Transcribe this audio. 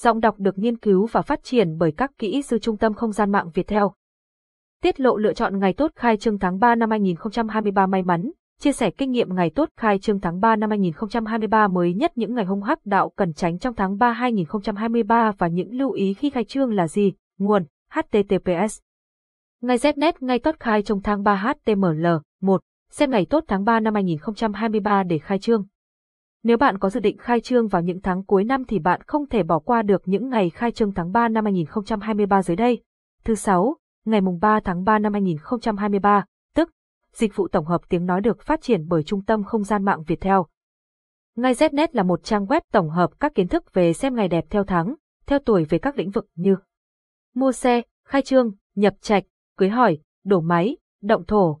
Giọng đọc được nghiên cứu và phát triển bởi các kỹ sư Trung tâm Không gian mạng Việt Theo. Tiết lộ lựa chọn ngày tốt khai trương tháng 3 năm 2023 may mắn, chia sẻ kinh nghiệm ngày tốt khai trương tháng 3 năm 2023 mới nhất những ngày hung hắc đạo cần tránh trong tháng 3 2023 và những lưu ý khi khai trương là gì. Nguồn https Ngày Znet ngày tốt khai trong tháng 3 HTML 1. Xem ngày tốt tháng 3 năm 2023 để khai trương. Nếu bạn có dự định khai trương vào những tháng cuối năm thì bạn không thể bỏ qua được những ngày khai trương tháng 3 năm 2023 dưới đây. Thứ sáu, ngày mùng 3 tháng 3 năm 2023, tức dịch vụ tổng hợp tiếng nói được phát triển bởi Trung tâm Không gian mạng Việt Theo. Ngay Znet là một trang web tổng hợp các kiến thức về xem ngày đẹp theo tháng, theo tuổi về các lĩnh vực như mua xe, khai trương, nhập trạch, cưới hỏi, đổ máy, động thổ,